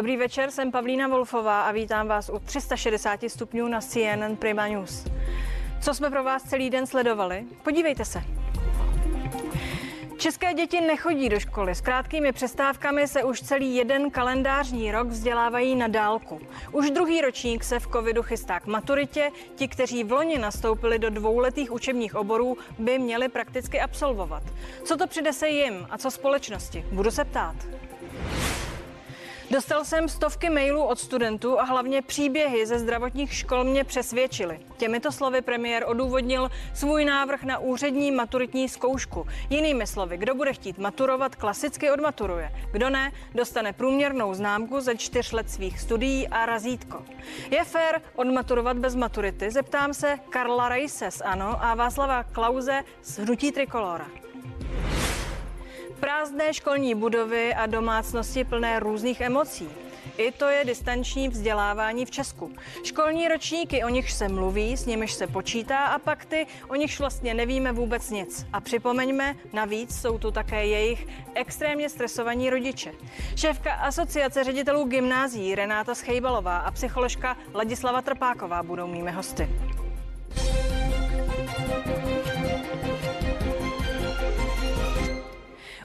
Dobrý večer, jsem Pavlína Wolfová a vítám vás u 360 stupňů na CNN Prima News. Co jsme pro vás celý den sledovali? Podívejte se. České děti nechodí do školy. S krátkými přestávkami se už celý jeden kalendářní rok vzdělávají na dálku. Už druhý ročník se v covidu chystá k maturitě. Ti, kteří v loni nastoupili do dvouletých učebních oborů, by měli prakticky absolvovat. Co to přinese jim a co společnosti? Budu se ptát. Dostal jsem stovky mailů od studentů a hlavně příběhy ze zdravotních škol mě přesvědčily. Těmito slovy premiér odůvodnil svůj návrh na úřední maturitní zkoušku. Jinými slovy, kdo bude chtít maturovat, klasicky odmaturuje. Kdo ne, dostane průměrnou známku ze čtyř let svých studií a razítko. Je fér odmaturovat bez maturity? Zeptám se Karla Rajse z ANO a Václava Klauze z Hnutí Trikolora. Prázdné školní budovy a domácnosti plné různých emocí. I to je distanční vzdělávání v Česku. Školní ročníky, o nich se mluví, s nimiž se počítá a pak ty, o nichž vlastně nevíme vůbec nic. A připomeňme, navíc jsou tu také jejich extrémně stresovaní rodiče. Šéfka asociace ředitelů gymnázií Renáta Schejbalová a psycholožka Ladislava Trpáková budou mými hosty.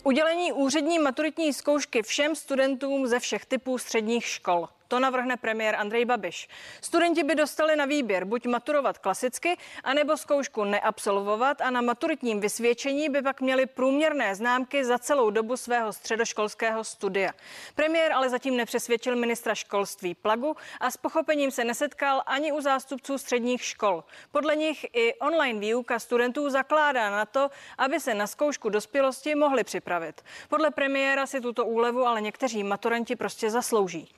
Udělení úřední maturitní zkoušky všem studentům ze všech typů středních škol. To navrhne premiér Andrej Babiš. Studenti by dostali na výběr buď maturovat klasicky, anebo zkoušku neabsolvovat a na maturitním vysvědčení by pak měli průměrné známky za celou dobu svého středoškolského studia. Premiér ale zatím nepřesvědčil ministra školství Plagu a s pochopením se nesetkal ani u zástupců středních škol. Podle nich i online výuka studentů zakládá na to, aby se na zkoušku dospělosti mohli připravit. Podle premiéra si tuto úlevu ale někteří maturanti prostě zaslouží.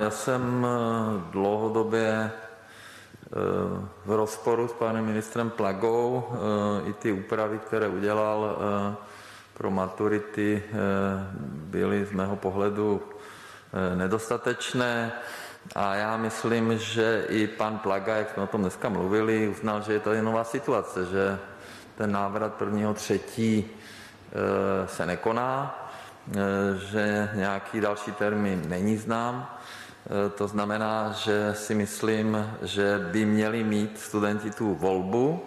Já jsem eh, dlouhodobě eh, v rozporu s panem ministrem Plagou. Eh, I ty úpravy, které udělal pro maturity, byly z mého pohledu nedostatečné. A já myslím, že i pan Plaga, jak jsme o tom dneska mluvili, uznal, že je to nová situace, že ten návrat prvního třetí se nekoná, že nějaký další termín není znám to znamená, že si myslím, že by měli mít studenti tu volbu,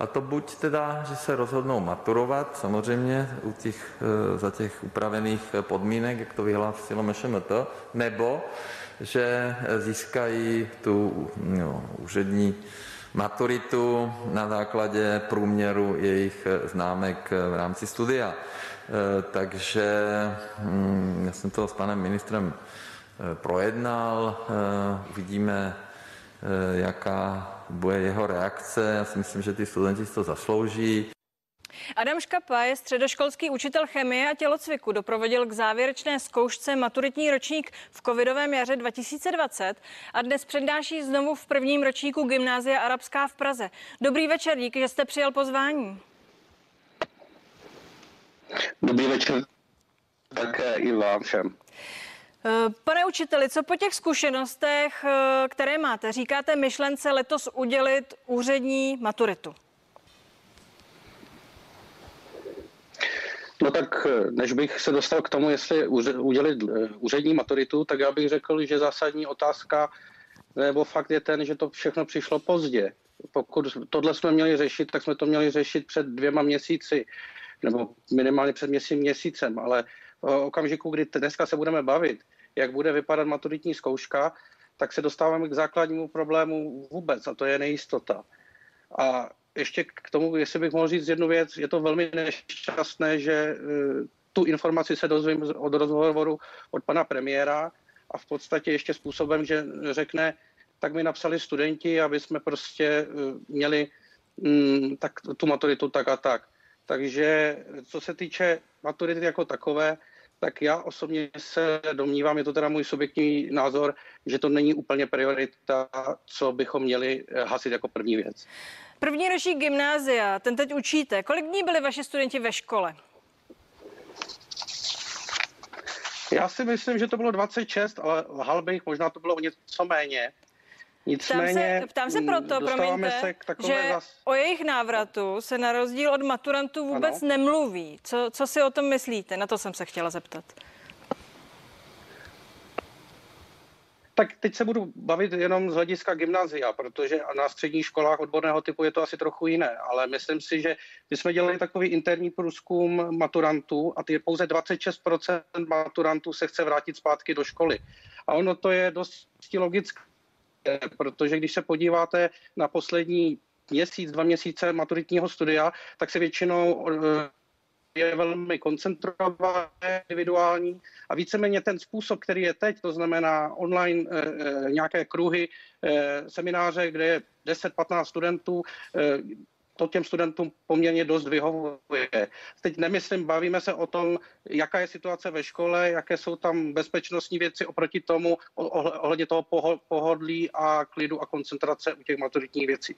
a to buď teda, že se rozhodnou maturovat, samozřejmě u těch, eh, za těch upravených podmínek, jak to vyhlásilo MŠMT, nebo že získají tu no, úřední maturitu na základě průměru jejich známek v rámci studia. Eh, takže hm, já jsem to s panem ministrem Eh, projednal. Eh, uvidíme, eh, jaká bude jeho reakce. Já si myslím, že ty studenti si to zaslouží. Adam Škapa je středoškolský učitel chemie a tělocviku. Doprovodil k závěrečné zkoušce maturitní ročník v covidovém jaře 2020 a dnes přednáší znovu v prvním ročníku Gymnázia Arabská v Praze. Dobrý večer, díky, že jste přijal pozvání. Dobrý večer také i vám všem. Eh, pane učiteli, co po těch zkušenostech, eh, které máte, říkáte myšlence letos udělit úřední maturitu? No tak eh, než bych se dostal k tomu, jestli udělit úřední maturitu, tak já bych řekl, že zásadní otázka nebo fakt je ten, že to všechno přišlo pozdě. Pokud tohle jsme měli řešit, tak jsme to měli řešit před dvěma měsíci, nebo minimálně před měsícím měsícem, ale okamžiku, kdy dneska se budeme bavit, jak bude vypadat maturitní zkouška, tak se dostáváme k základnímu problému vůbec a to je nejistota. A ještě k tomu, jestli bych mohl říct jednu věc, je to velmi nešťastné, že e, tu informaci se dozvím od rozhovoru od pana premiéra a v podstatě ještě způsobem, že řekne, tak mi napsali studenti, aby jsme prostě e, měli mm, tak, tu maturitu tak a tak. Takže co se týče maturity jako takové, tak já osobně se domnívám, je to teda můj subjektivní názor, že to není úplně priorita, co bychom měli eh, hasit jako první věc. První ročník gymnázia, ten teď učíte. Kolik dní byli vaši studenti ve škole? Já si myslím, že to bylo 26, ale lhal bych, možná to bylo o něco méně. Nicméně, ptám se, ptám se proto, promiňte, se že zas... o jejich návratu se na rozdíl od maturantů vůbec ano. nemluví. Co, co si o tom myslíte? Na to jsem se chtěla zeptat. Tak teď se budu bavit jenom z hlediska gymnázia, protože na středních školách odborného typu je to asi trochu jiné, ale myslím si, že my jsme dělali takový interní průzkum maturantů a ty pouze 26% maturantů se chce vrátit zpátky do školy. A ono to je dost logické, protože když se podíváte na poslední měsíc, dva měsíce maturitního studia, tak se většinou eh, je velmi koncentrované, individuální a víceméně ten způsob, který je teď, to znamená online e, nějaké kruhy, semináře, kde je 10-15 studentů, to těm studentům poměrně dost vyhovuje. Teď nemyslím, bavíme se o tom, jaká je situace ve škole, jaké jsou tam bezpečnostní věci oproti tomu, ohledně toho pohodlí a klidu a koncentrace u těch maturitních věcí.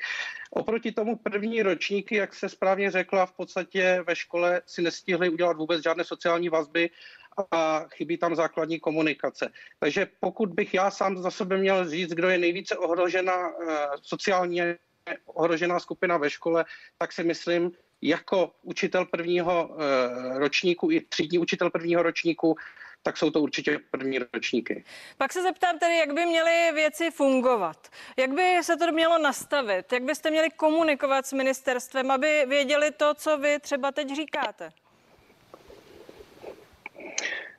Oproti tomu první ročníky, jak se správně řekla, v podstatě ve škole si nestihli udělat vůbec žádné sociální vazby a chybí tam základní komunikace. Takže pokud bych já sám za sebe měl říct, kdo je nejvíce ohrožena eh, sociálně ohrožená skupina ve škole, tak si myslím, jako učitel prvního eh, ročníku i třídní učitel prvního ročníku, tak jsou to určitě první ročníky. Pak se zeptám tedy, jak by měly věci fungovat. Jak by se to mělo nastavit? Jak byste měli komunikovat s ministerstvem, aby věděli to, co vy třeba teď říkáte?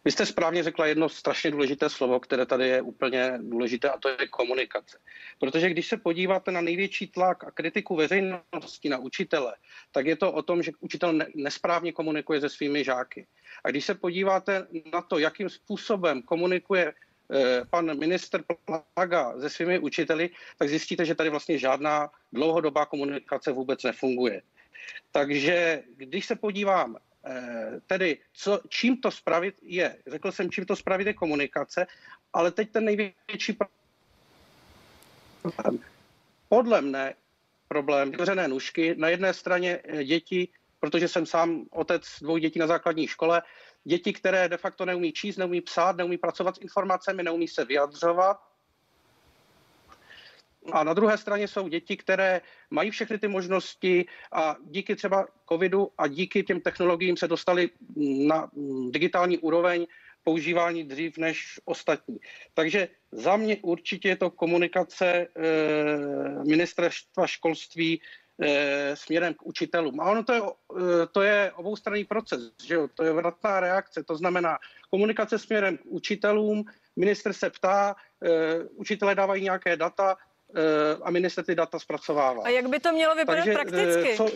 Vy jste správně řekla jedno strašně důležité slovo, které tady je úplně důležité, a to je komunikace. Protože když se podíváte na největší tlak a kritiku veřejnosti na učitele, tak je to o tom, že učitel nesprávně komunikuje se svými žáky. A když se podíváte na to, jakým způsobem komunikuje eh, pan minister Plaga se svými učiteli, tak zjistíte, že tady vlastně žádná dlouhodobá komunikace vůbec nefunguje. Takže když se podívám tedy co, čím to spravit je, řekl jsem, čím to spravit je komunikace, ale teď ten největší problém. Podle mne problém vytvořené nůžky. Na jedné straně eh, děti, protože jsem sám otec dvou dětí na základní škole, děti, které de facto neumí číst, neumí psát, neumí pracovat s informacemi, neumí se vyjadřovat, a na druhé straně jsou děti, které mají všechny ty možnosti a díky třeba covidu a díky těm technologiím se dostali na digitální úroveň používání dřív než ostatní. Takže za mě určitě je to komunikace e, ministerstva školství e, směrem k učitelům. A ono to je, e, to je oboustranný proces, že jo? to je vratná reakce, to znamená komunikace směrem k učitelům, minister se ptá, e, učitelé dávají nějaké data, a minister ty data zpracovává. A jak by to mělo vypadat Takže, eh, prakticky? Co,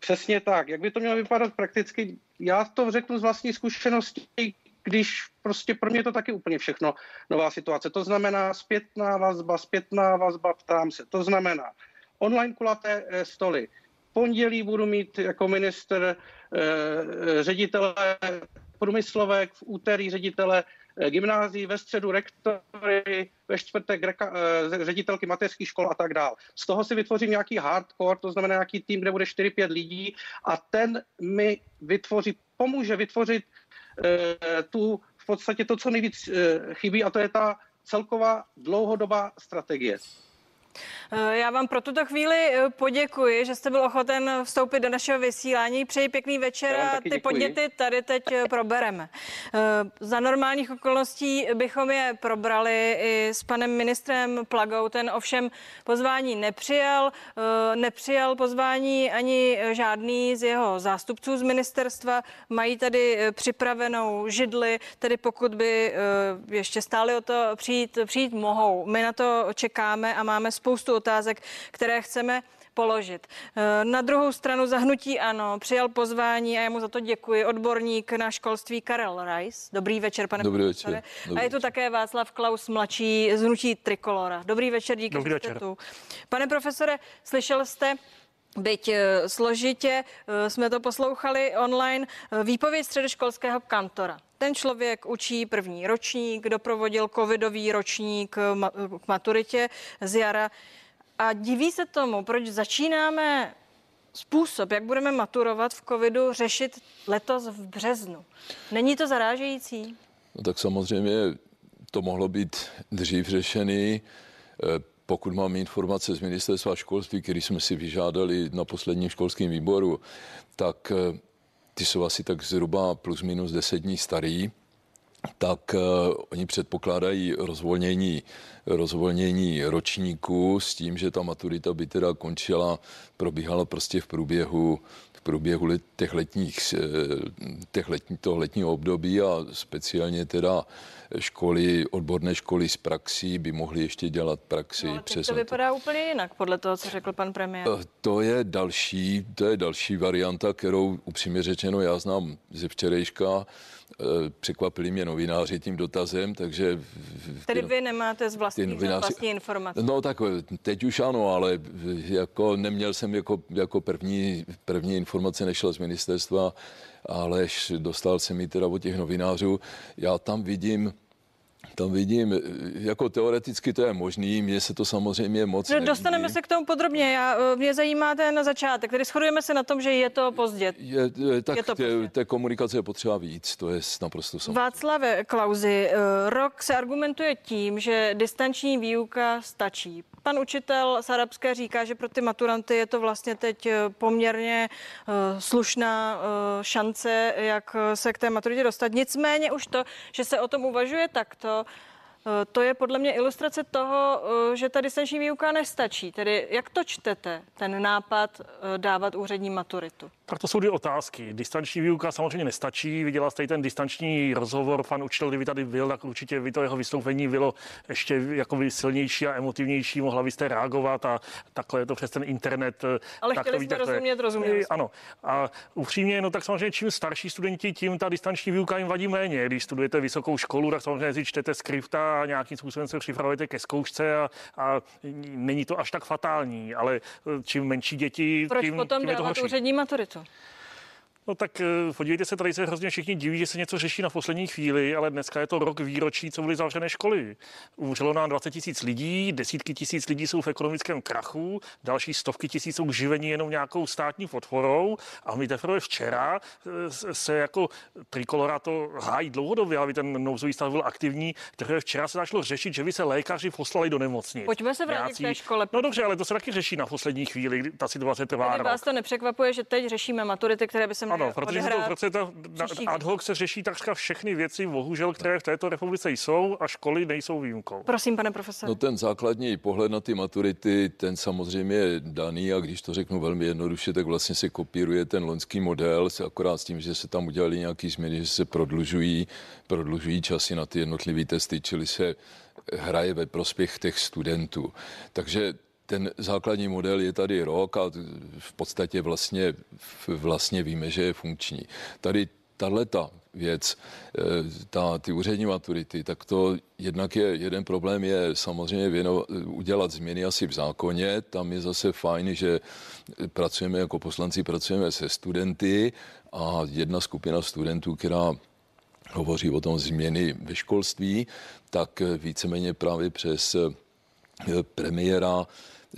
přesně tak. Jak by to mělo vypadat prakticky? Já to řeknu z vlastní zkušenosti, když prostě pro mě to taky úplně všechno nová situace. To znamená zpětná vazba, zpětná vazba, ptám se. To znamená online kulaté eh, stoly. Pondělí budu mít jako minister ředitele průmyslovek, v úterý ředitele Eh, gymnázií, ve středu rektory, ve čtvrtek reka, eh, ředitelky mateřských škol a tak dále. Z toho si vytvořím nějaký hardcore, to znamená nějaký tým, kde bude 4-5 lidí a ten mi vytvoří, pomůže vytvořit eh, tu v podstatě to, co nejvíc chybí a to je ta celková dlouhodobá strategie. Eh, já vám pro tuto chvíli eh, poděkuji, že jste byl ochoten vstoupit do našeho vysílání. Přeji pěkný večer a ty děkuji. podněty tady teď eh, probereme. Za normálních okolností bychom je probrali i s panem ministrem Plagou. Ten ovšem pozvání nepřijal. Nepřijal pozvání ani žádný z jeho zástupců z ministerstva. Mají tady připravenou židli, tedy pokud by ještě stáli o to přijít, přijít mohou. My na to čekáme a máme spoustu otázek, které chceme položit. Eh, na druhou stranu zahnutí ano, přijal pozvání a já mu za to děkuji. Odborník na školství Karel Reis. Dobrý večer, pane Dobrý večer. Dobrý a je tu také Václav Klaus, mladší z hnutí Trikolora. Dobrý večer, díky, Dobrý večer. Tu. Pane profesore, slyšel jste Byť eh, složitě eh, jsme to poslouchali online, výpověď středoškolského kantora. Ten člověk učí první ročník, doprovodil covidový ročník k maturitě z jara a diví se tomu, proč začínáme způsob, jak budeme maturovat v covidu, řešit letos v březnu. Není to zarážející? No tak samozřejmě to mohlo být dřív řešený. Eh, pokud mám informace z ministerstva školství, který jsme si vyžádali na posledním školském výboru, tak eh, ty jsou asi tak zhruba plus minus 10 dní starý. tak uh, oni předpokládají rozvolnění, rozvolnění ročníků s tím, že ta maturita by teda končila, probíhala prostě v průběhu průběhu těch letních, eh, těch letní, toho letního období a speciálně teda školy, odborné školy z praxí by mohly ještě dělat praxi. No, přes to vypadá to. úplně jinak, podle toho, co řekl pan premiér. Eh, to je další, to je další varianta, kterou upřímně řečeno já znám ze včerejška. Eh, překvapili mě novináři tím dotazem, takže... Tedy vy nemáte z vlastní, novináři, vlastní informace? No tak teď už ano, ale jako neměl jsem jako, jako první, první informace, nešla z ministerstva, ale dostal jsem ji teda od těch novinářů. Já tam vidím tam vidím, jako teoreticky to je možný, mně se to samozřejmě moc no, Dostaneme se k tomu podrobně. Já, eh, mě zajímá ten začátek. Tedy shodujeme se na tom, že je to pozdě. Je, je, tak je to pozdě. té komunikace je potřeba víc, to je naprosto samozřejmě. Václave Klauzi, eh, rok se argumentuje tím, že distanční výuka stačí. Pan učitel z Arabské říká, že pro ty maturanty je to vlastně teď poměrně slušná šance, jak se k té maturitě dostat. Nicméně už to, že se o tom uvažuje takto, to je podle mě ilustrace toho, eh, že ta distanční výuka nestačí. Tedy jak to čtete, ten nápad eh, dávat úřední maturitu? Tak to jsou dvě otázky. Distanční výuka samozřejmě nestačí. Viděla jste ten distanční rozhovor, pan učitel, kdyby tady byl, tak určitě by to jeho vystoupení bylo ještě jako silnější a emotivnější, mohla byste reagovat a takhle je to přes ten internet. Ale tak chtěli jsme rozumět, rozumět. Ano. A upřímně, no tak samozřejmě čím starší studenti, tím ta distanční výuka jim vadí méně. Když studujete vysokou školu, tak samozřejmě si čtete skripta a nějakým způsobem se připravujete ke zkoušce a, a není to až tak fatální, ale čím menší děti, Proč tím, potom tím je to horší. úřední maturitu? No tak eh, podívejte se, tady se hrozně všichni diví, že se něco řeší na poslední chvíli, ale dneska je to rok výročí, co byly zavřené školy. Umřelo nám 20 tisíc lidí, desítky tisíc lidí jsou v ekonomickém krachu, další stovky tisíc jsou živení jenom nějakou státní podporou a my teprve včera eh, se jako trikolora to hájí dlouhodobě, aby ten nouzový stav byl aktivní. Teprve včera se začalo řešit, že by se lékaři poslali do nemocnic. Pojďme se vrátit Nějací... k té škole. No dobře, ale to se taky řeší na poslední chvíli, ta situace trvá. Vás to nepřekvapuje, že teď řešíme maturity, které by se ano, protože to v roce ta, ad hoc se řeší takřka všechny věci, bohužel, které v této republice jsou a školy nejsou výjimkou. Prosím, pane profesor. No ten základní pohled na ty maturity, ten samozřejmě je daný a když to řeknu velmi jednoduše, tak vlastně se kopíruje ten loňský model, akorát s tím, že se tam udělali nějaký změny, že se prodlužují, prodlužují časy na ty jednotlivé testy, čili se hraje ve prospěch těch studentů. Takže ten základní model je tady rok a v podstatě vlastně, vlastně víme, že je funkční. Tady tahle ta věc, eh, ta, ty úřední maturity, tak to jednak je, jeden problém je samozřejmě věno, udělat změny asi v zákoně. Tam je zase fajn, že pracujeme jako poslanci, pracujeme se studenty a jedna skupina studentů, která hovoří o tom změny ve školství, tak víceméně právě přes eh, premiéra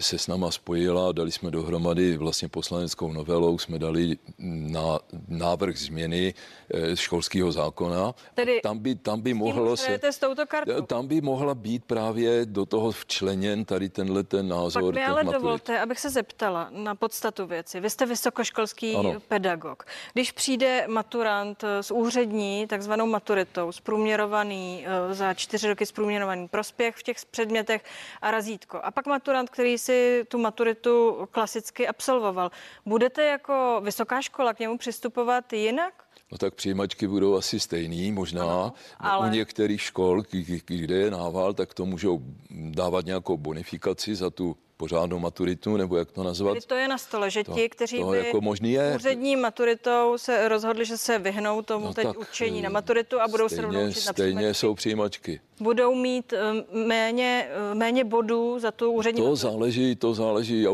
se s náma spojila, dali jsme dohromady vlastně poslaneckou novelou, jsme dali na návrh změny eh, školského zákona. Tedy tam by, tam by mohlo se, s touto kartou. Tam by mohla být právě do toho včleněn tady tenhle ten názor. Pak mi ale maturit. dovolte, abych se zeptala na podstatu věci. Vy jste vysokoškolský ano. pedagog. Když přijde maturant z úřední, takzvanou maturitou, zprůměrovaný eh, za čtyři roky zprůměrovaný prospěch v těch předmětech a razítko. A pak maturant, který si tu maturitu klasicky absolvoval. Budete jako vysoká škola k němu přistupovat jinak? No tak přijímačky budou asi stejný, možná. Ano, ale... U některých škol, kde je nával, tak to můžou dávat nějakou bonifikaci za tu pořádnou maturitu, nebo jak to nazvat. Tedy to je na stole, že to, ti, kteří by jako možný je. úřední maturitou se rozhodli, že se vyhnou tomu no teď tak, učení na maturitu a budou stejně, se rovnou učit na Stejně jsou přijímačky. Budou mít eh, méně, eh, méně bodů za tu úřední To maturitu. záleží, to záleží,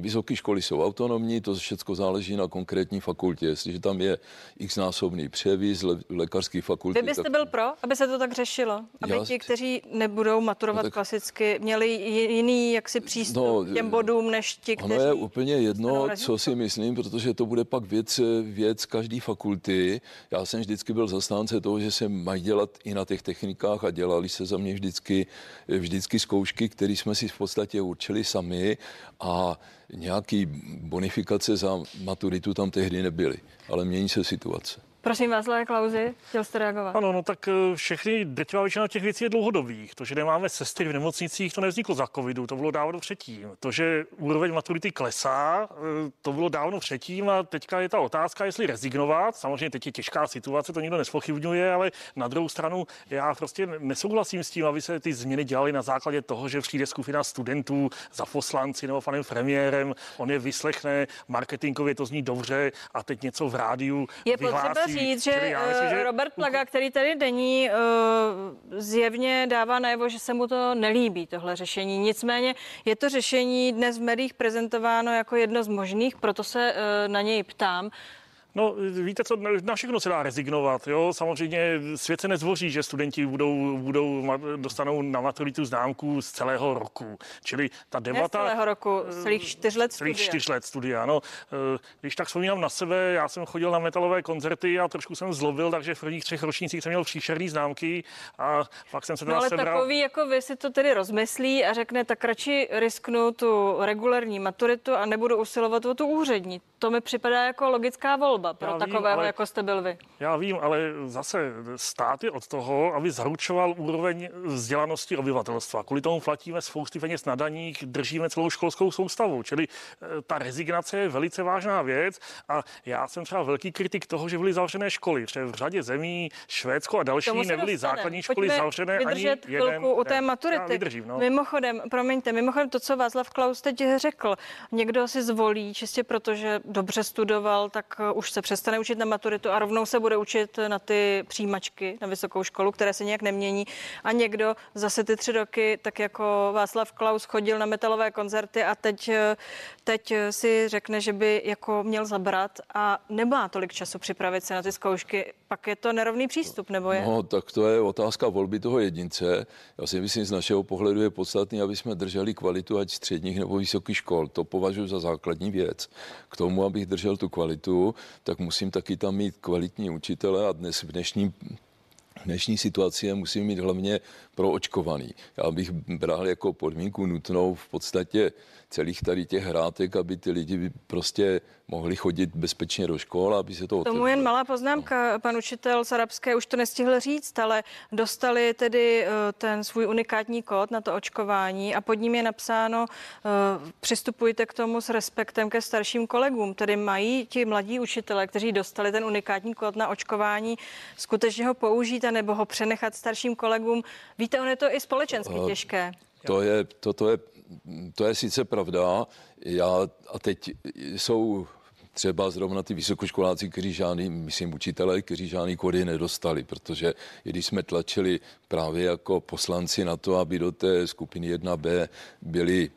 vysoké školy jsou autonomní, to všechno záleží na konkrétní fakultě. Jestliže tam je x násobný převis le, lékařský fakulty. Vy byste tak... byl pro, aby se to tak řešilo? Aby Já... ti, kteří nebudou maturovat no tak... klasicky, měli jiný jaksi přístup no, těm bodům, než ti, kteří... Ono je úplně jedno, co si myslím, protože to bude pak věc, věc každé fakulty. Já jsem vždycky byl zastánce toho, že se mají dělat i na těch technikách a dělali se za mě vždycky, vždycky zkoušky, které jsme si v podstatě určili sami a nějaký bonifikace za maturitu tam tehdy nebyly. Ale mění se situace. Prosím vás, Klauzi, chtěl jste reagovat? Ano, no tak eh, všechny, drtivá většina těch věcí je dlouhodobých. To, že nemáme sestry v nemocnicích, to nevzniklo za covidu, to bylo dávno předtím. To, že úroveň maturity klesá, eh, to bylo dávno předtím a teďka je ta otázka, jestli rezignovat. Samozřejmě teď je těžká situace, to nikdo nespochybňuje, ale na druhou stranu já prostě nesouhlasím s tím, aby se ty změny dělaly na základě toho, že přijde skupina studentů za poslanci nebo panem premiérem, on je vyslechne, marketingově to zní dobře a teď něco v rádiu Je vyhlásí. potřeba říct, že, já myslím, že Robert Plaga, který tady není, uh, zjevně dává najevo, že se mu to nelíbí, tohle řešení. Nicméně je to řešení dnes v médiích prezentováno jako jedno z možných, proto se uh, na něj ptám. No, víte co, na všechno se dá rezignovat, jo. Samozřejmě svět se nezvoří, že studenti budou, budou dostanou na maturitu známku z celého roku. Čili ta debata... Ne z celého roku, z celých čtyř let celých studia. čtyř let studia, no. Když tak vzpomínám na sebe, já jsem chodil na metalové koncerty a trošku jsem zlobil, takže v prvních třech ročnících jsem měl příšerný známky a pak jsem se No ale sebral. takový jako vy si to tedy rozmyslí a řekne, tak radši risknu tu regulární maturitu a nebudu usilovat o tu úřední. To mi připadá jako logická volba pro Já vím, takového, ale- jako jste byl vy. Já vím, ale zase stát je od toho, aby zaručoval úroveň vzdělanosti obyvatelstva. Kvůli tomu platíme spousty peněz na daních, držíme celou školskou soustavu. Čili eh, ta rezignace je velice vážná věc a já jsem třeba velký kritik toho, že byly zavřené školy. Třeba v řadě zemí, Švédsko a další, nebyly dostaneme. základní školy Pojďme zavřené ani jeden u té maturity. vydržím, no. Mimochodem, promiňte, mimochodem to, co Václav Klaus teď řekl, někdo si zvolí čistě proto, že dobře studoval, tak uh, už se přestane učit na maturitu a rovnou se bude učit na ty přijímačky na vysokou školu, které se nějak nemění. A někdo zase ty tři roky, tak jako Václav Klaus chodil na metalové koncerty a teď, uh, teď si řekne, že by jako měl zabrat a nemá tolik času připravit se na ty zkoušky. Pak je to nerovný přístup, nebo je? No, tak to je otázka volby toho jedince. Já si myslím, z našeho pohledu je podstatné, aby jsme drželi kvalitu ať středních nebo vysokých škol. To považuji za základní věc. K tomu, abych držel tu kvalitu, tak musím taky tam mít kvalitní učitele a dnes v dnešním v dnešní situaci je musím mít hlavně pro očkovaný. Já bych bral jako podmínku nutnou v podstatě celých tady těch hrátek, aby ty lidi by prostě mohli chodit bezpečně do škol, aby se to Tomu otevřelo. jen malá poznámka. Pan učitel z Arabské už to nestihl říct, ale dostali tedy eh, ten svůj unikátní kód na to očkování a pod ním je napsáno eh, přistupujte k tomu s respektem ke starším kolegům. Tedy mají ti mladí učitelé, kteří dostali ten unikátní kód na očkování, skutečně ho použít a nebo ho přenechat starším kolegům. Víte, on je to i společensky Eh, těžké. To je, to, to, je, to je sice pravda. Já, a teď jsou třeba zrovna ty vysokoškoláci, kteří žádný, myslím učitelé, kteří žádný kody nedostali, protože když jsme tlačili právě jako poslanci na to, aby do té skupiny 1B byli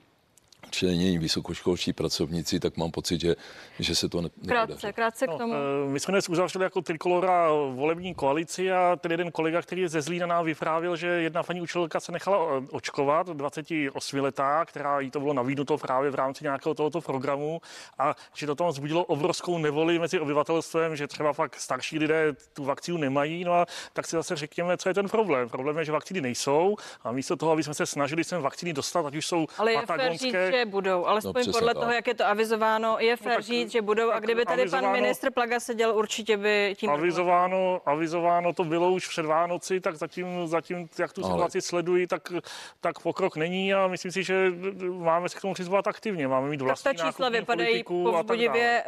členění vysokoškolští pracovníci, tak mám pocit, že, že se to ne, Krátce, krátce k No, tomu. eh, my jsme dnes uzavřeli jako trikolora volební koalici a ten jeden kolega, který je ze Zlína, nám vyprávěl, že jedna paní učitelka se nechala eh, očkovat, 28 letá, která jí to bylo nabídnuto právě v rámci nějakého tohoto programu a že to tam vzbudilo obrovskou nevoli mezi obyvatelstvem, že třeba fakt starší lidé tu vakcínu nemají, no a tak si zase řekněme, co je ten problém. Problém je, že vakcíny nejsou a místo toho, aby jsme se snažili sem vakcíny dostat, ať už jsou Ale je fér říct, patagonské, že budou, alespoň přesně podle tak. toho, jak je to avizováno, je fér tak- říct, že budou. A tak kdyby tady pan ministr Plaga seděl, určitě by tím... Avizováno, avizováno to bylo už před Vánoci, tak zatím, zatím jak tu Ale- situaci sleduji, tak, tak pokrok není a myslím si, že máme se k tomu přizvat aktivně. Máme mít Tak vlastní ta čísla vypadají a tak povzbudivě.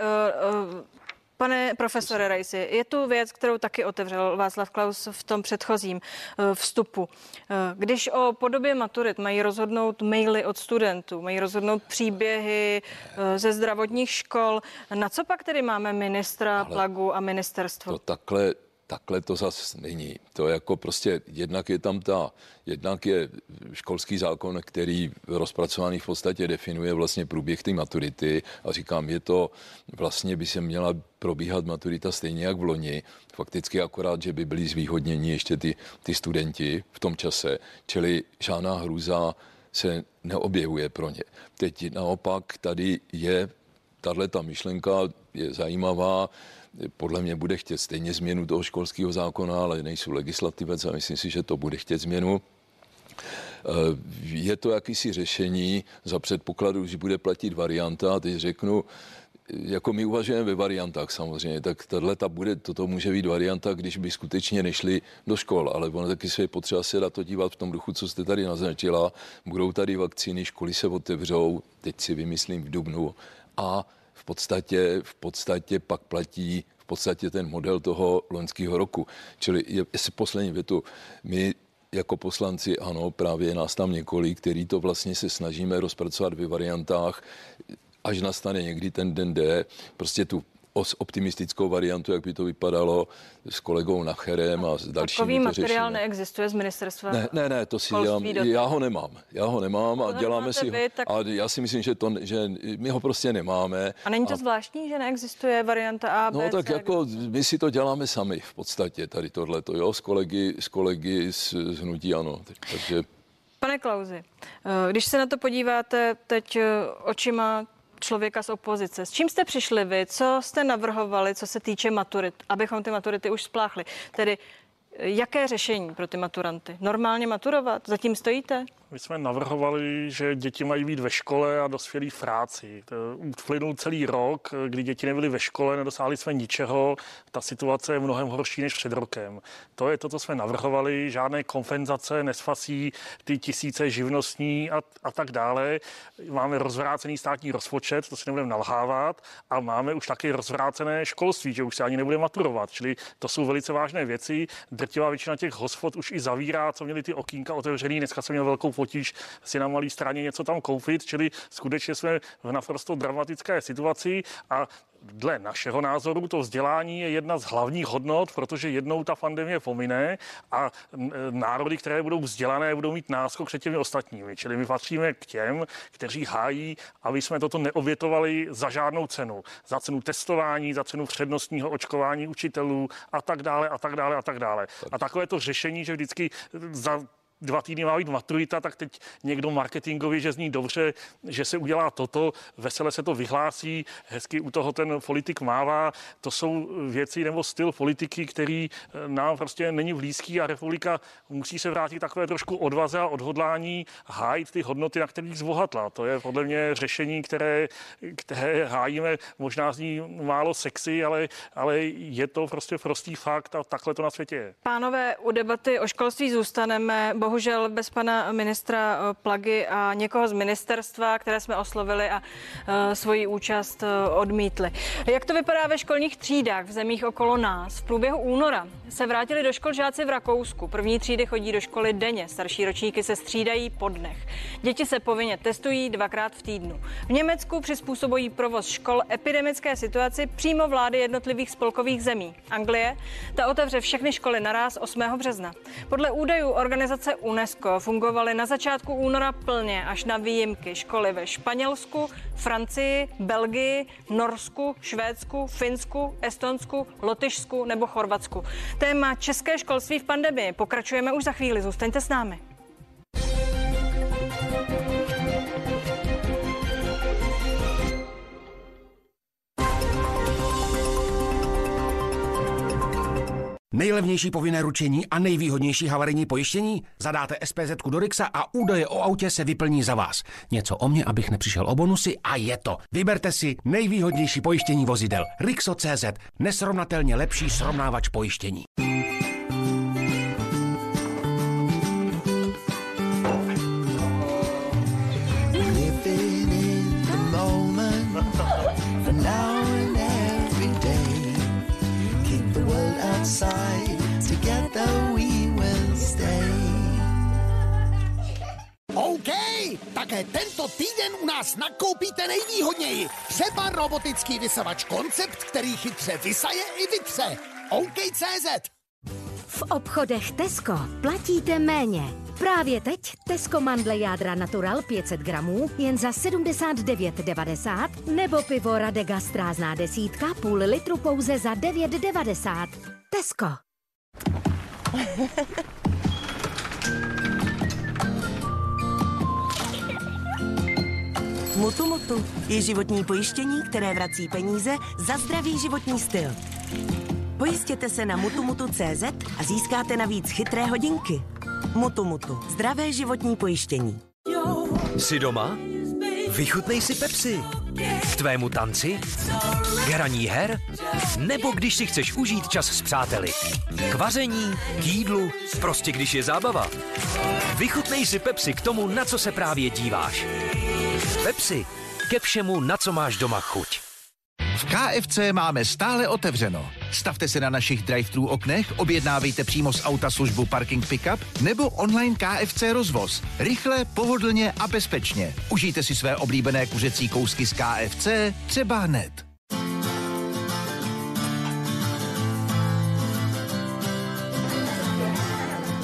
Pane profesore Rajsi, je tu věc, kterou taky otevřel Václav Klaus v tom předchozím eh, vstupu. Eh, Když o podobě maturit mají rozhodnout maily od studentů, mají rozhodnout příběhy eh, ze zdravotních škol, na co pak tedy máme ministra Ale- Plagu a ministerstvo? To takhle, takhle to zas není. To jako prostě jednak je tam ta, jednak je školský zákon, který rozpracovaný v podstatě definuje vlastně průběh té maturity a říkám, je to vlastně by se měla probíhat maturita stejně jak v loni, fakticky akorát, že by byli zvýhodněni ještě ty, ty studenti v tom čase, čili žádná hrůza se neobjevuje pro ně. Teď naopak tady je tahle ta myšlenka je zajímavá, podle mě bude chtět stejně změnu toho školského zákona, ale nejsou legislativec a myslím si, že to bude chtět změnu. Eh, Je to jakýsi řešení za předpokladu, že bude platit varianta, a teď řeknu, jako my uvažujeme ve variantách samozřejmě, tak tahle ta bude, toto může být varianta, když by skutečně nešli do škol, ale ono taky se je potřeba se na to dívat v tom duchu, co jste tady naznačila. Budou tady vakcíny, školy se otevřou, teď si vymyslím v Dubnu a podstatě, v podstatě pak platí v podstatě ten model toho loňského roku. Čili je, jestli poslední větu, my jako poslanci, ano, právě nás tam několik, který to vlastně se snažíme rozpracovat ve variantách, až nastane někdy ten den D, prostě tu optimistickou variantu, jak by to vypadalo s kolegou Nacherem a s dalšími Takový materiál řešíme. neexistuje z ministerstva? Ne, ne, ne, to si dělám, já ho nemám, já ho nemám a to děláme si ho, vy, tak- a já si myslím, že, to, že my ho prostě nemáme. A není to zvláštní, že neexistuje varianta A, B, No tak C, jako my si to děláme sami v podstatě, tady tohleto, jo, s kolegy, s kolegy z, z Hnutí Ano. Takže Pane Klauzi, eh, když se na to podíváte teď eh, očima člověka z opozice, s čím jste přišli vy, co jste navrhovali, co se týče maturit, abychom ty maturity už spláchli? Tedy jaké řešení pro ty maturanty? Normálně maturovat? Zatím stojíte? My jsme navrhovali, že děti mají být ve škole a dospělí v práci. Uplynul celý rok, kdy děti nebyly ve škole, nedosáhli jsme ničeho. Ta situace je mnohem horší než před rokem. To je to, co jsme navrhovali. Žádné kompenzace nesfasí ty tisíce živnostní a, a tak dále. Máme rozvrácený státní rozpočet, to si nebudeme nalhávat, a máme už taky rozvrácené školství, že už se ani nebude maturovat. Čili to jsou velice vážné věci. Drtivá většina těch hospod už i zavírá, co měli ty okýnka otevřený. Dneska jsem měl velkou potíž si na malý straně něco tam koupit, čili skutečně jsme v naprosto dramatické situaci a dle našeho názoru to vzdělání je jedna z hlavních hodnot, protože jednou ta pandemie pomine a národy, které budou vzdělané, budou mít náskok před těmi ostatními. Čili my patříme k těm, kteří hájí, aby jsme toto neobětovali za žádnou cenu. Za cenu testování, za cenu přednostního očkování učitelů a tak dále a tak dále a tak dále. A takové to řešení, že vždycky za dva týdny má být maturita, tak teď někdo marketingově, že zní dobře, že se udělá toto, vesele se to vyhlásí, hezky u toho ten politik mává. To jsou věci nebo styl politiky, který eh, nám prostě není blízký a republika musí se vrátit takové trošku odvaze a odhodlání hájit ty hodnoty, na kterých zbohatla. To je podle mě řešení, které, které hájíme, možná zní málo sexy, ale, ale je to prostě prostý fakt a takhle to na světě je. Pánové, u debaty o školství zůstaneme. Bohužel bez pana ministra eh, Plagy a někoho z ministerstva, které jsme oslovili a eh, svoji účast eh, odmítli. Jak to vypadá ve školních třídách v zemích okolo nás? V průběhu února se vrátili do škol žáci v Rakousku. První třídy chodí do školy denně, starší ročníky se střídají po dnech. Děti se povinně testují dvakrát v týdnu. V Německu přizpůsobují provoz škol epidemické situaci přímo vlády jednotlivých spolkových zemí. Anglie, ta otevře všechny školy naraz 8. března. Podle údajů organizace UNESCO fungovaly na začátku února plně až na výjimky školy ve Španělsku, Francii, Belgii, Norsku, Švédsku, Finsku, Estonsku, Lotyšsku nebo Chorvatsku. Téma české školství v pandemii pokračujeme už za chvíli. Zůstaňte s námi. Nejlevnější povinné ručení a nejvýhodnější havarijní pojištění? Zadáte SPZ do Rixa a údaje o autě se vyplní za vás. Něco o mě, abych nepřišel o bonusy a je to. Vyberte si nejvýhodnější pojištění vozidel. Rixo.cz. Nesrovnatelně lepší srovnávač pojištění. Outside, together we will stay. OK, také tento týden u nás nakoupíte nejvýhodněji. Třeba robotický vysavač koncept, který chytře vysaje i vytře. OK.cz V obchodech Tesco platíte méně. Právě teď Tesco mandle jádra natural 500 gramů jen za 79,90 nebo pivo Radega strázná desítka půl litru pouze za 9,90. Tesco. Mutu Mutu je životní pojištění, které vrací peníze za zdravý životní styl. Pojistěte se na mutumutu.cz a získáte navíc chytré hodinky. Mutu Mutu. Zdravé životní pojištění. Jsi doma? Vychutnej si Pepsi. K tvému tanci? K hraní her? Nebo když si chceš užít čas s přáteli? K vaření? K jídlu? Prostě když je zábava? Vychutnej si Pepsi k tomu, na co se právě díváš. Pepsi. Ke všemu, na co máš doma chuť. KFC máme stále otevřeno. Stavte se na našich drive-thru oknech, objednávejte přímo z auta službu Parking Pickup nebo online KFC rozvoz. Rychle, pohodlně a bezpečně. Užijte si své oblíbené kuřecí kousky z KFC třeba hned.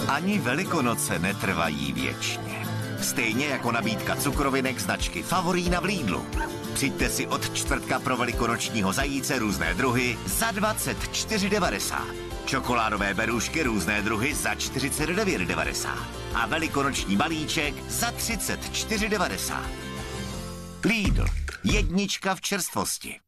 Ani velikonoce netrvají věčně. Stejně jako nabídka cukrovinek značky Favorína v Lidlu. Přijďte si od čtvrtka pro velikonočního zajíce různé druhy za 24,90. Čokoládové berušky různé druhy za 49,90. A velikonoční balíček za 34,90. Lidl. Jednička v čerstvosti.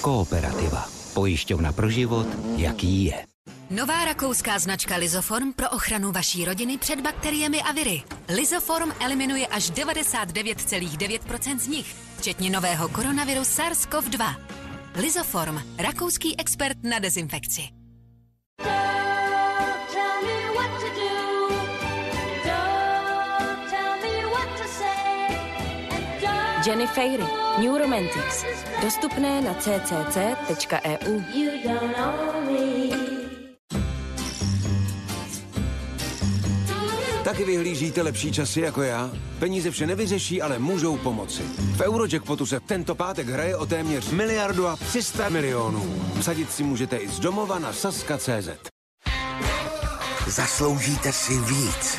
Kooperativa. Pojišťovna pro život, jaký je. Nová rakouská značka Lizoform pro ochranu vaší rodiny před bakteriemi a viry. Lizoform eliminuje až 99,9% z nich, včetně nového koronaviru SARS-CoV-2. Lizoform, rakouský expert na dezinfekci. Jenny Fairy, New Romantics. Dostupné na ccc.eu. Taky vyhlížíte lepší časy jako já? Peníze vše nevyřeší, ale můžou pomoci. V Eurojackpotu se tento pátek hraje o téměř miliardu a 300 milionů. Vsadit si můžete i z domova na saska.cz. Zasloužíte si víc.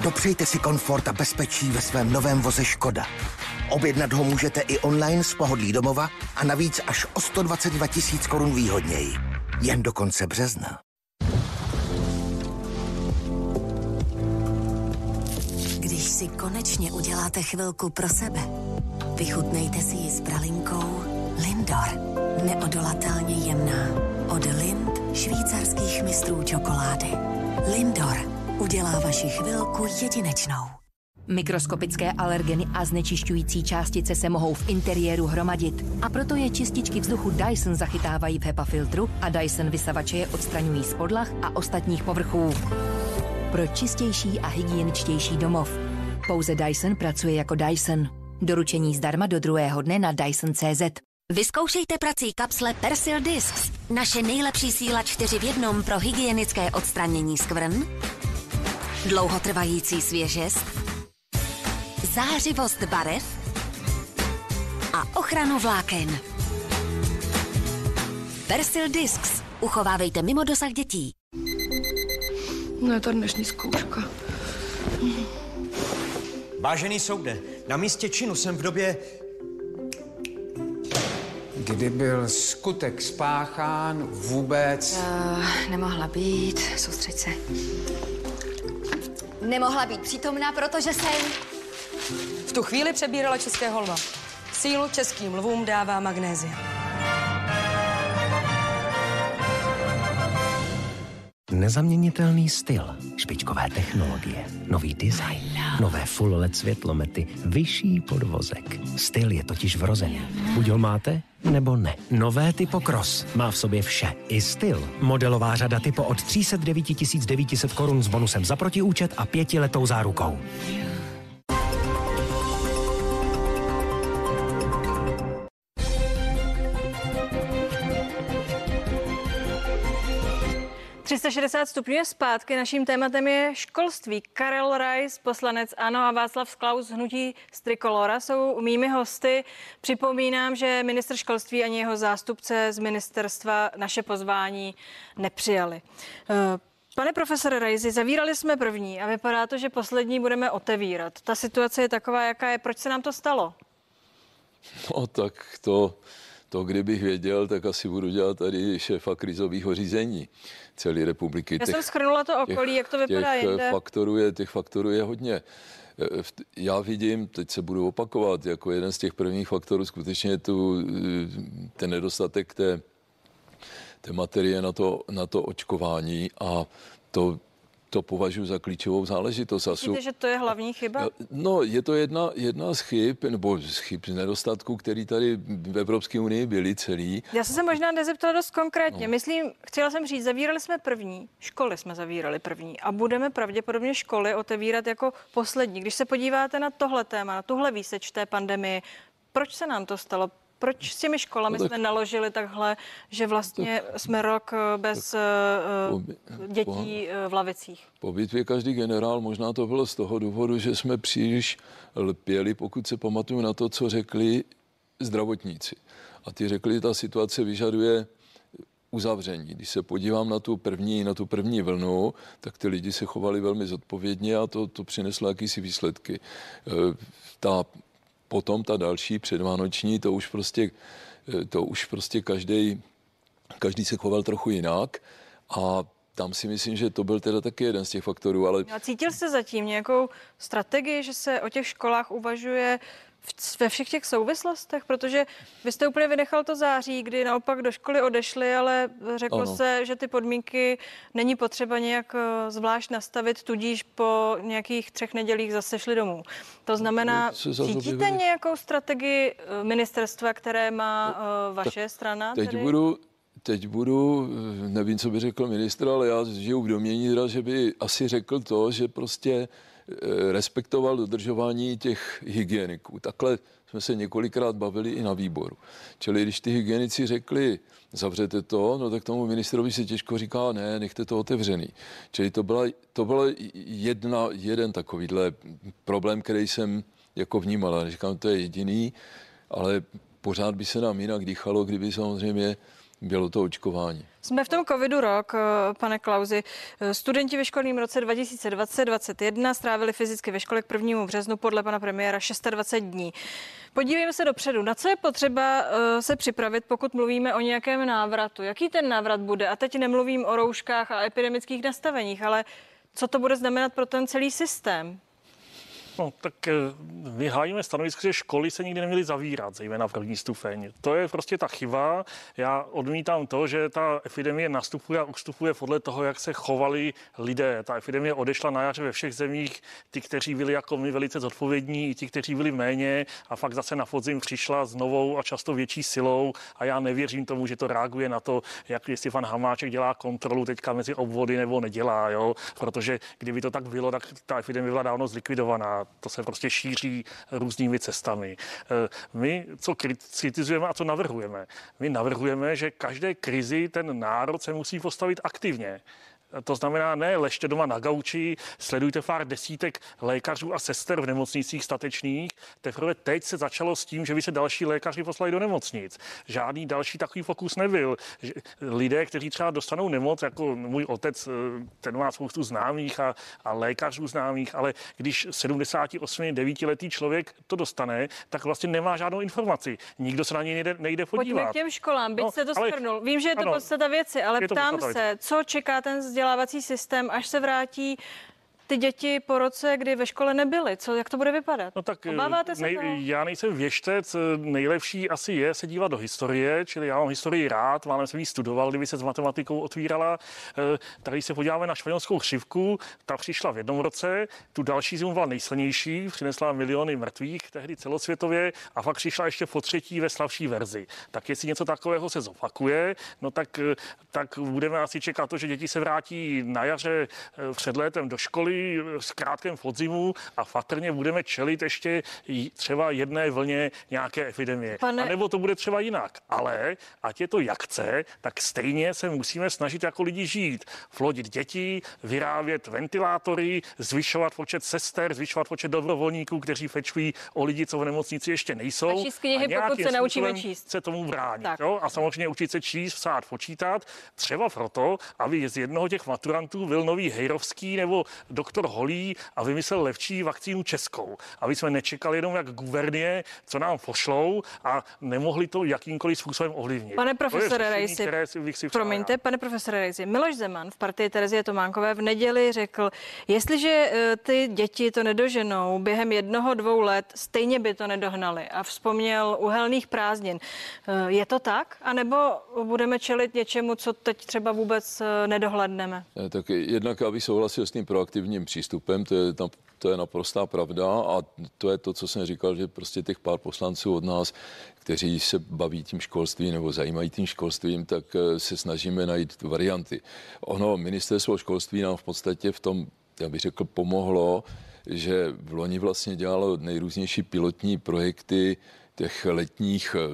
Dopřejte si komfort a bezpečí ve svém novém voze Škoda. Objednat ho můžete i online z pohodlí domova a navíc až o 122 tisíc korun výhodněji. Jen do konce března. Když si konečně uděláte chvilku pro sebe, vychutnejte si ji s pralinkou Lindor. Neodolatelně jemná. Od Lind, švýcarských mistrů čokolády. Lindor udělá vaši chvilku jedinečnou. Mikroskopické alergeny a znečišťující částice se mohou v interiéru hromadit. A proto je čističky vzduchu Dyson zachytávají v HEPA filtru a Dyson vysavače je odstraňují z podlah a ostatních povrchů. Pro čistější a hygieničtější domov. Pouze Dyson pracuje jako Dyson. Doručení zdarma do druhého dne na Dyson.cz. Vyzkoušejte prací kapsle Persil Discs. Naše nejlepší síla čtyři v jednom pro hygienické odstranění skvrn, dlouhotrvající svěžest, zářivost barev a ochranu vláken. Persil Discs. Uchovávejte mimo dosah dětí. No je to dnešní zkouška. Vážený soude, na místě činu jsem v době... Kdy byl skutek spáchán vůbec... Uh, nemohla být, soustřeď se. Nemohla být přítomná, protože jsem... V tu chvíli přebírala českého lva. Sílu českým lvům dává magnézia. Nezaměnitelný styl, špičkové technologie, nový design, nové full LED světlomety, vyšší podvozek. Styl je totiž vrozený. Buď ho máte, nebo ne. Nové Typo Cross má v sobě vše. I styl. Modelová řada Typo od 309 900 korun s bonusem za protiúčet a pětiletou zárukou. – 360 stupňů je zpátky. Naším tématem je školství. Karel Reis, poslanec ANO a Václav Klaus z hnutí z Trikolora jsou mými hosty. Připomínám, že ministr školství ani jeho zástupce z ministerstva naše pozvání nepřijali. Eh, Pane profesore Rajzi, zavírali jsme první a vypadá to, že poslední budeme otevírat. Ta situace je taková, jaká je. Proč se nám to stalo? No tak to, to, kdybych věděl, tak asi budu dělat tady šéfa krizového řízení celé republiky. Já jsem schrnula to okolí, jak to vypadá těch jinde. Faktorů je, těch faktorů je hodně. V- Já vidím, teď se budu opakovat, jako jeden z těch prvních faktorů skutečně tu, eh, ten nedostatek té, té materie na to, na to očkování a to, to považuji za klíčovou záležitost. A jsou, Myslíte, že to je hlavní chyba? No, je to jedna, jedna z chyb, nebo z chyb, z nedostatků, který tady v Evropské unii byly celý. Já jsem se možná nezeptala dost konkrétně. No. Myslím, chtěla jsem říct, zavírali jsme první, školy jsme zavírali první a budeme pravděpodobně školy otevírat jako poslední. Když se podíváte na tohle téma, na tuhle výseč té pandemii, proč se nám to stalo? Proč s těmi školami No tak- jsme naložili takhle, že vlastně jsme rok eh, bez uh, dětí eh, v lavicích? Po bitvě každý generál, možná to bylo z toho důvodu, že jsme příliš lpěli, pokud se pamatuju na to, co řekli zdravotníci. A ty řekli, že ta situace vyžaduje uzavření. Když se podívám na tu první, na tu první vlnu, tak ty lidi se chovali velmi zodpovědně a to, to přineslo jakýsi výsledky. Ta, potom ta další předvánoční, to už prostě, e, to už prostě každý, každý se choval trochu jinak. A tam si myslím, že to byl teda taky jeden z těch faktorů, ale A cítil jste zatím nějakou strategii, že se o těch školách uvažuje ve všech těch souvislostech? Protože vy jste úplně vynechal to září, kdy naopak do školy odešli, ale řeklo Ano. se, že ty podmínky není potřeba nějak eh, zvlášť nastavit, tudíž po nějakých třech nedělích zase šli domů. To znamená, cítíte nějakou strategii eh, ministerstva, které má eh, vaše strana? Teď tedy? budu, teď budu, nevím, co by řekl ministr, ale já žiju v domění, že by asi řekl to, že prostě respektoval dodržování těch hygieniků. Takhle jsme se několikrát bavili i na výboru. Čili když ty hygienici řekli, zavřete to, no tak tomu ministrovi se těžko říká, ne, nechte to otevřený. Čili to byla, to byla jedna, jeden takovýhle problém, který jsem jako vnímal. Říkám, to je jediný, ale pořád by se nám jinak dýchalo, kdyby samozřejmě bylo to očkování. Jsme v tom covidu rok, eh, pane Klauzi. Eh, Studenti ve školním roce 2020-2021 strávili fyzicky ve škole k 1. březnu podle pana premiéra 26 dní. Podívejme se dopředu. Na co je potřeba eh, se připravit, pokud mluvíme o nějakém návratu? Jaký ten návrat bude? A teď nemluvím o rouškách a epidemických nastaveních, ale co to bude znamenat pro ten celý systém? No, tak eh, my hájíme stanovisko, že školy se nikdy neměly zavírat, zejména první stupeň. To je prostě ta chyba. Já odmítám to, že ta epidemie nastupuje a ustupuje podle toho, jak se chovali lidé. Ta epidemie odešla na jaře ve všech zemích, ty, kteří byli jako my velice zodpovědní, i ti, kteří byli méně a fakt zase na podzim přišla s novou a často větší silou a já nevěřím tomu, že to reaguje na to, jak jestli pan Hamáček dělá kontrolu teďka mezi obvody nebo nedělá, jo? protože kdyby to tak bylo, tak ta epidemie byla dávno zlikvidovaná. To se prostě šíří různými cestami. Eh, My, co kritizujeme a co navrhujeme? My navrhujeme, že každé krizi ten národ se musí postavit aktivně. To znamená, ne ležte doma na gauči, sledujte pár desítek lékařů a sester v nemocnicích statečných. Teprve teď se začalo s tím, že by se další lékaři poslali do nemocnic. Žádný další takový fokus nebyl. Lidé, kteří třeba dostanou nemoc, jako můj otec, eh, ten má spoustu známých a, a lékařů známých, ale když 78, 9 letý člověk to dostane, tak vlastně nemá žádnou informaci. Nikdo se na něj nejde, nejde podívat. Pojďme k těm školám, byť No, jste to ale-. Vím, že je to ano. podstata věci, ale ptám podstata se, co čeká ten vzdělávací systém, až se vrátí ty děti po roce, kdy ve škole nebyly. Co, jak to bude vypadat? No tak Obáváte se nej, toho? já nejsem věštec, nejlepší asi je se dívat do historie, čili já mám historii rád, málem jsem ji studoval, kdyby se s matematikou otvírala. Eh, Tady se podíváme na španělskou křivku, ta přišla v jednom roce, tu další zimu byla nejsilnější, přinesla miliony mrtvých tehdy celosvětově a pak přišla ještě po třetí ve slavší verzi. Tak jestli něco takového se zopakuje, no tak, eh, tak budeme asi čekat to, že děti se vrátí na jaře eh, před létem do školy, eh, s krátkém podzimu a patrně budeme čelit ještě třeba jedné vlně nějaké epidemie. Pane- A nebo to bude třeba jinak. Ale ať je to jak chce, tak stejně se musíme snažit jako lidi žít. Flodit děti, vyrábět ventilátory, zvyšovat počet sester, zvyšovat počet dobrovolníků, kteří pečují o lidi, co v nemocnici ještě nejsou. A číst knihy, nějakým pokud se naučíme číst. se tomu bránit. Tak. Jo? A samozřejmě učit se číst, psát, počítat. Třeba proto, aby z jednoho těch maturantů byl nový Hejrovský nebo doktor doktor Holý a vymyslel lepší vakcínu českou. Aby jsme nečekali jenom jak guvernie, co nám pošlou a nemohli to jakýmkoliv způsobem ovlivnit. Pane profesore Rejsi, promiňte, pane profesore Rejsi, Miloš Zeman v partii Terezie Tománkové v neděli řekl, jestliže eh, ty děti to nedoženou během jednoho, dvou let, stejně by to nedohnali a vzpomněl uhelných prázdnin. Eh, Je to tak? A nebo budeme čelit něčemu, co teď třeba vůbec eh, nedohledneme? Tak jednak, abych souhlasil s tím proaktivním přístupem, to je, tam- to je naprostá pravda a to je to, co jsem říkal, že prostě těch pár poslanců od nás, kteří se baví tím školstvím nebo zajímají tím školstvím, tak eh, se snažíme najít varianty. Ono, ministerstvo školství nám v podstatě v tom, já bych řekl, pomohlo, že v loni vlastně dělalo nejrůznější pilotní projekty těch letních eh,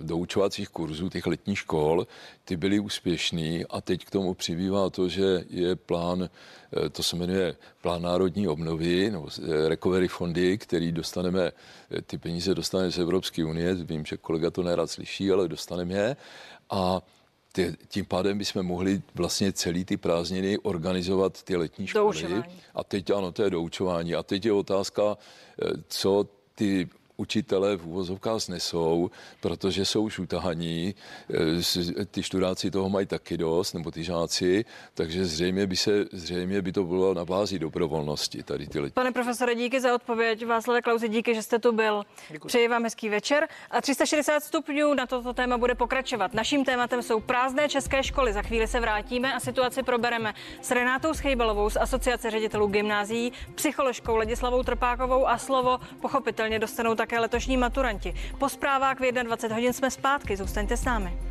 doučovacích kurzů, těch letních škol, ty byly úspěšný a teď k tomu přibývá to, že je plán, eh, to se jmenuje plán národní obnovy, nebo eh, recovery fondy, který dostaneme, ty peníze dostaneme z Evropské unie, vím, že kolega to nerad slyší, ale dostaneme je a ty, tím pádem bychom mohli vlastně celý ty prázdniny organizovat ty letní školy. Doučování. A teď ano, to je doučování. A teď je otázka, co ty učitelé v úvozovkách nesou, protože jsou už utahaní, eh, ty študáci toho mají taky dost, nebo ty žáci, takže zřejmě by, se, zřejmě by to bylo na bázi dobrovolnosti, tady ty letní. Pane profesore, díky za odpověď. Václave Klauzi, díky, že jste tu byl. Přeji vám hezký večer. A 360 stupňů na toto téma bude pokračovat. Naším tématem jsou prázdné české školy. Za chvíli se vrátíme a situaci probereme s Renátou Schejbalovou z Asociace ředitelů gymnázií, psycholožkou Ledislavou Trpákovou a slovo pochopitelně dostanou také letošní maturanti. Po zprávách v 21 hodin jsme zpátky. Zůstaňte s námi.